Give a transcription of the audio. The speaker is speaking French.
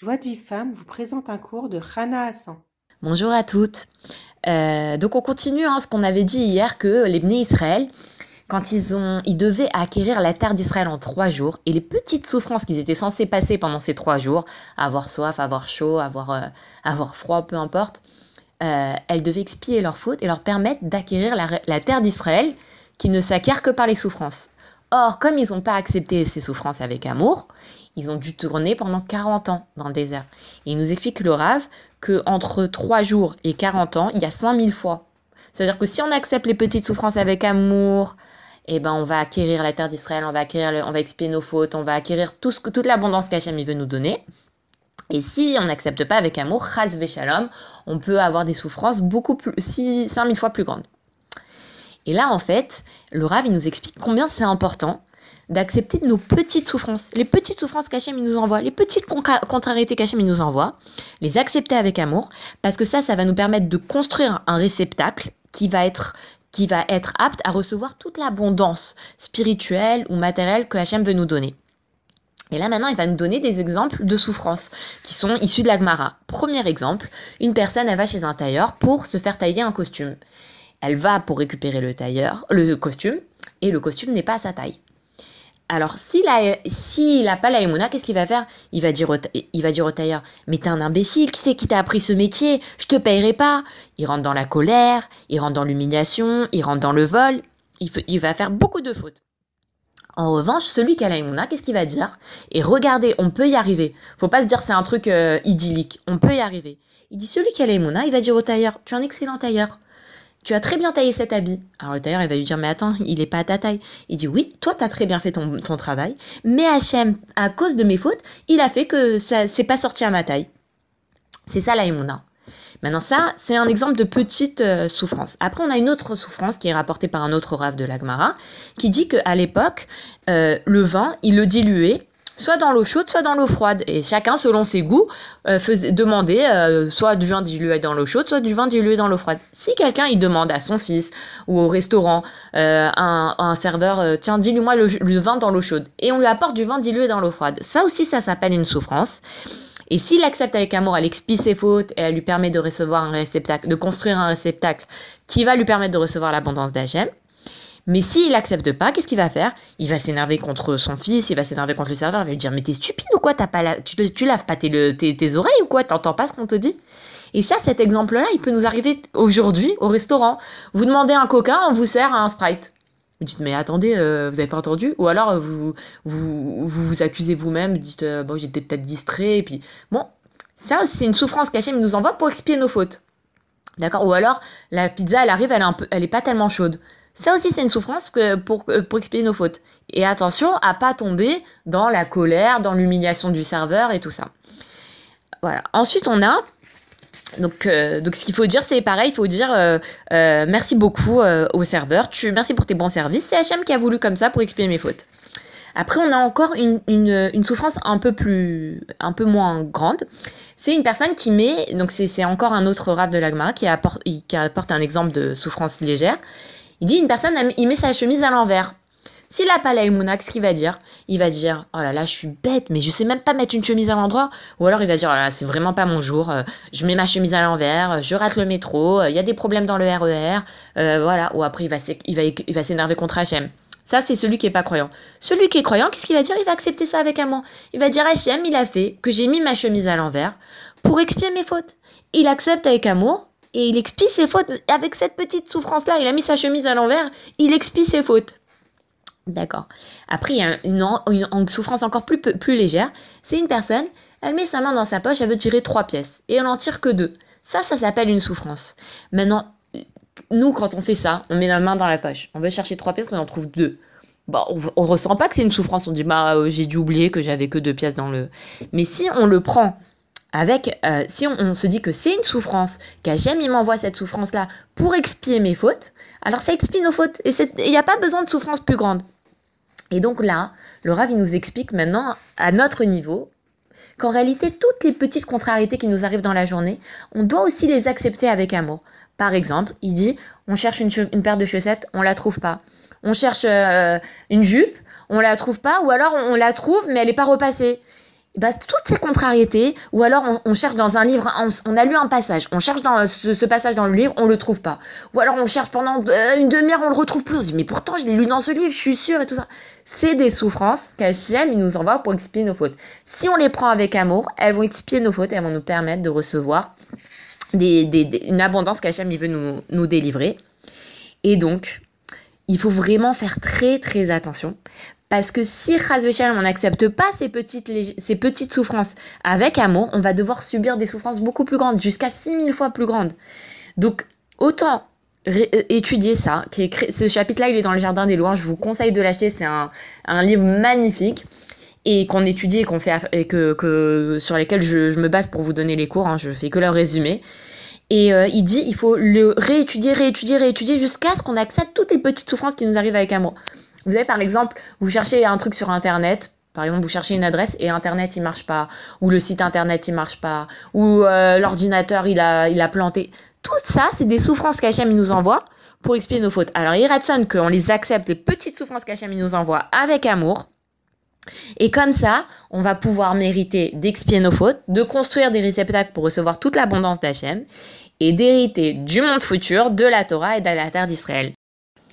Joie de vie femme vous présente un cours de Rana Hassan. Bonjour à toutes. Euh, donc on continue hein, ce qu'on avait dit hier que les Bnei Israël, quand ils, ont, devaient acquérir la terre d'Israël en trois jours, et les petites souffrances qu'ils étaient censés passer pendant ces trois jours, avoir soif, avoir chaud, avoir, euh, froid, peu importe, euh, elles devaient expier leurs fautes et leur permettre d'acquérir la terre d'Israël qui ne s'acquiert que par les souffrances. Or, comme ils n'ont pas accepté ces souffrances avec amour, ils ont dû tourner pendant 40 ans dans le désert. Et il nous explique le Rav que entre 3 jours et 40 ans, il y a 5000 fois. C'est-à-dire que si on accepte les petites souffrances avec amour, eh ben on va acquérir la terre d'Israël, on va acquérir, on va expier nos fautes, on va acquérir ce, toute l'abondance qu'Hachem veut nous donner. Et si on n'accepte pas avec amour, chas on peut avoir des souffrances beaucoup plus, 5000 fois plus grandes. Et là, en fait, le Rav, nous explique combien c'est important d'accepter nos petites souffrances, les petites souffrances qu'Hachem nous envoie, les petites contrariétés qu'Hachem nous envoie, les accepter avec amour, parce que ça, ça va nous permettre de construire un réceptacle qui va être apte à recevoir toute l'abondance spirituelle ou matérielle que Hachem veut nous donner. Et là maintenant, il va nous donner des exemples de souffrances qui sont issus de l'Agmara. Premier exemple, une personne, elle va chez un tailleur pour se faire tailler un costume. Elle va pour récupérer le tailleur, le costume, et le costume n'est pas à sa taille. Alors, s'il n'a pas la émouna, qu'est-ce qu'il va faire? Il va, dire au, il tailleur Mais t'es un imbécile, qui c'est qui t'a appris ce métier? Je te payerai pas. Il rentre dans la colère, il rentre dans l'humiliation, il rentre dans le vol. Il, va faire beaucoup de fautes. En revanche, celui qui a la émouna, qu'est-ce qu'il va dire? Et regardez, on peut y arriver. Faut pas se dire c'est un truc euh, idyllique. On peut y arriver. Il dit celui qui a la émouna, il va dire au tailleur Tu es un excellent tailleur tu as très bien taillé cet habit. Alors le tailleur, il va lui dire, mais attends, il n'est pas à ta taille. Il dit, oui, toi, tu as très bien fait ton, travail, mais Hachem, à cause de mes fautes, il a fait que ça c'est pas sorti à ma taille. C'est ça la Maintenant, ça, c'est un exemple de petite euh, souffrance. Après, on a une autre souffrance qui est rapportée par un autre rave de l'Agmara, qui dit qu'à l'époque, euh, le vin, il le diluait soit dans l'eau chaude, soit dans l'eau froide. Et chacun, selon ses goûts, euh, faisait, demandait euh, soit du vin dilué dans l'eau chaude, soit du vin dilué dans l'eau froide. Si quelqu'un, il demande à son fils ou au restaurant, euh, un, un, serveur, tiens, dilue-moi le, le, vin dans l'eau chaude, et on lui apporte du vin dilué dans l'eau froide, ça aussi, ça s'appelle une souffrance. Et s'il accepte avec amour, elle expie ses fautes et elle lui permet de recevoir un réceptacle, de construire un réceptacle qui va lui permettre de recevoir l'abondance d'Hachem. Mais s'il accepte pas, qu'est-ce qu'il va faire? Il va s'énerver contre son fils, il va s'énerver contre le serveur, il va lui dire Mais t'es stupide ou quoi? Pas tu, laves pas tes, tes, oreilles ou quoi? T'entends pas ce qu'on te dit? Et ça, cet exemple-là, il peut nous arriver aujourd'hui au restaurant. Vous demandez un coca, on vous sert un sprite. Vous dites mais attendez, euh, vous n'avez pas entendu? Ou alors euh, vous vous, vous, accusez vous-même, vous dites euh, bon j'étais peut-être distrait, et puis bon, ça c'est une souffrance qu'Hachem nous envoie pour expier nos fautes. D'accord? Ou alors la pizza elle arrive, elle est, un peu, elle est pas tellement chaude. Ça aussi, c'est une souffrance pour, euh, pour expier nos fautes. Et attention à pas tomber dans la colère, dans l'humiliation du serveur et tout ça. Voilà. Ensuite, on a donc, euh, donc ce qu'il faut dire, c'est pareil, il faut dire euh, merci beaucoup au serveur, tu, merci pour tes bons services, c'est HM qui a voulu comme ça pour expier mes fautes. Après, on a encore une, une, une souffrance un peu plus, un peu moins grande. C'est une personne qui met, donc c'est encore un autre rap de l'agma qui apporte, qui apporte un exemple de souffrance légère. Il dit une personne, il met sa chemise à l'envers. S'il a pas la qu'est-ce qu'il va dire? Il va dire Oh là là, je suis bête, mais je sais même pas mettre une chemise à l'endroit. Ou alors il va dire Oh là là, c'est vraiment pas mon jour, euh, je mets ma chemise à l'envers, je rate le métro, euh, il y a des problèmes dans le RER, e euh, voilà. Ou après il va, s'énerver contre Hachem. Ça, c'est celui qui est pas croyant. Celui qui est croyant, qu'est-ce qu'il va dire? Il va accepter ça avec amour. Il va dire Hachem, il a fait que j'ai mis ma chemise à l'envers pour expier mes fautes. Il accepte avec amour et il expie ses fautes avec cette petite souffrance-là. Il a mis sa chemise à l'envers, il expie ses fautes. D'accord. Après, il y a une, souffrance encore plus, plus légère. C'est une personne, elle met sa main dans sa poche, elle veut tirer trois pièces et elle n'en tire que deux. Ça, ça s'appelle une souffrance. Maintenant, nous, quand on fait ça, on met la main dans la poche. On veut chercher trois pièces, on en trouve deux. Bon, on, ne ressent pas que c'est une souffrance. On dit, bah, euh, j'ai dû oublier que j'avais que deux pièces dans le. Mais si on le prend avec, euh, si on, se dit que c'est une souffrance, qu'Hachem il m'envoie cette souffrance-là pour expier mes fautes, alors ça expie nos fautes. Et il n'y a pas besoin de souffrance plus grande. Et donc là, le il nous explique maintenant à notre niveau qu'en réalité, toutes les petites contrariétés qui nous arrivent dans la journée, on doit aussi les accepter avec amour. Par exemple, il dit, on cherche une, paire de chaussettes, on la trouve pas. On cherche euh, une jupe, on la trouve pas, ou alors on, la trouve, mais elle n'est pas repassée bah, toutes ces contrariétés, ou alors on, cherche dans un livre, on, a lu un passage, on cherche dans ce, passage dans le livre, on le trouve pas. Ou alors on cherche pendant euh, une demi-heure, on le retrouve plus, on se dit mais pourtant je l'ai lu dans ce livre, je suis sûre et tout ça. C'est des souffrances qu'Hachem nous envoie pour expier nos fautes. Si on les prend avec amour, elles vont expier nos fautes elles vont nous permettre de recevoir une abondance qu'Hachem veut nous, nous délivrer. Et donc, il faut vraiment faire très très attention parce que si on n'accepte pas ces petites, ces petites souffrances avec amour, on va devoir subir des souffrances beaucoup plus grandes, jusqu'à 6000 fois plus grandes. Donc, autant euh, étudier ça. Qui ce chapitre-là, il est dans le Jardin des Louanges. Je vous conseille de l'acheter. C'est un, livre magnifique et qu'on étudie et qu'on fait et que, sur lesquels je, me base pour vous donner les cours. Hein. Je fais que leur résumé. Et euh, il dit il faut le réétudier, réétudier, réétudier jusqu'à ce qu'on accepte toutes les petites souffrances qui nous arrivent avec amour. Vous avez par exemple, vous cherchez un truc sur Internet, par exemple, vous cherchez une adresse et Internet il marche pas, ou le site Internet il marche pas, ou euh, l'ordinateur il a, il a planté. Tout ça, c'est des souffrances qu'Hachem nous envoie pour expier nos fautes. Alors, il que qu'on les accepte, les petites souffrances qu'Hachem nous envoie avec amour. Et comme ça, on va pouvoir mériter d'expier nos fautes, de construire des réceptacles pour recevoir toute l'abondance d'Hachem et d'hériter du monde futur, de la Torah et de la terre d'Israël.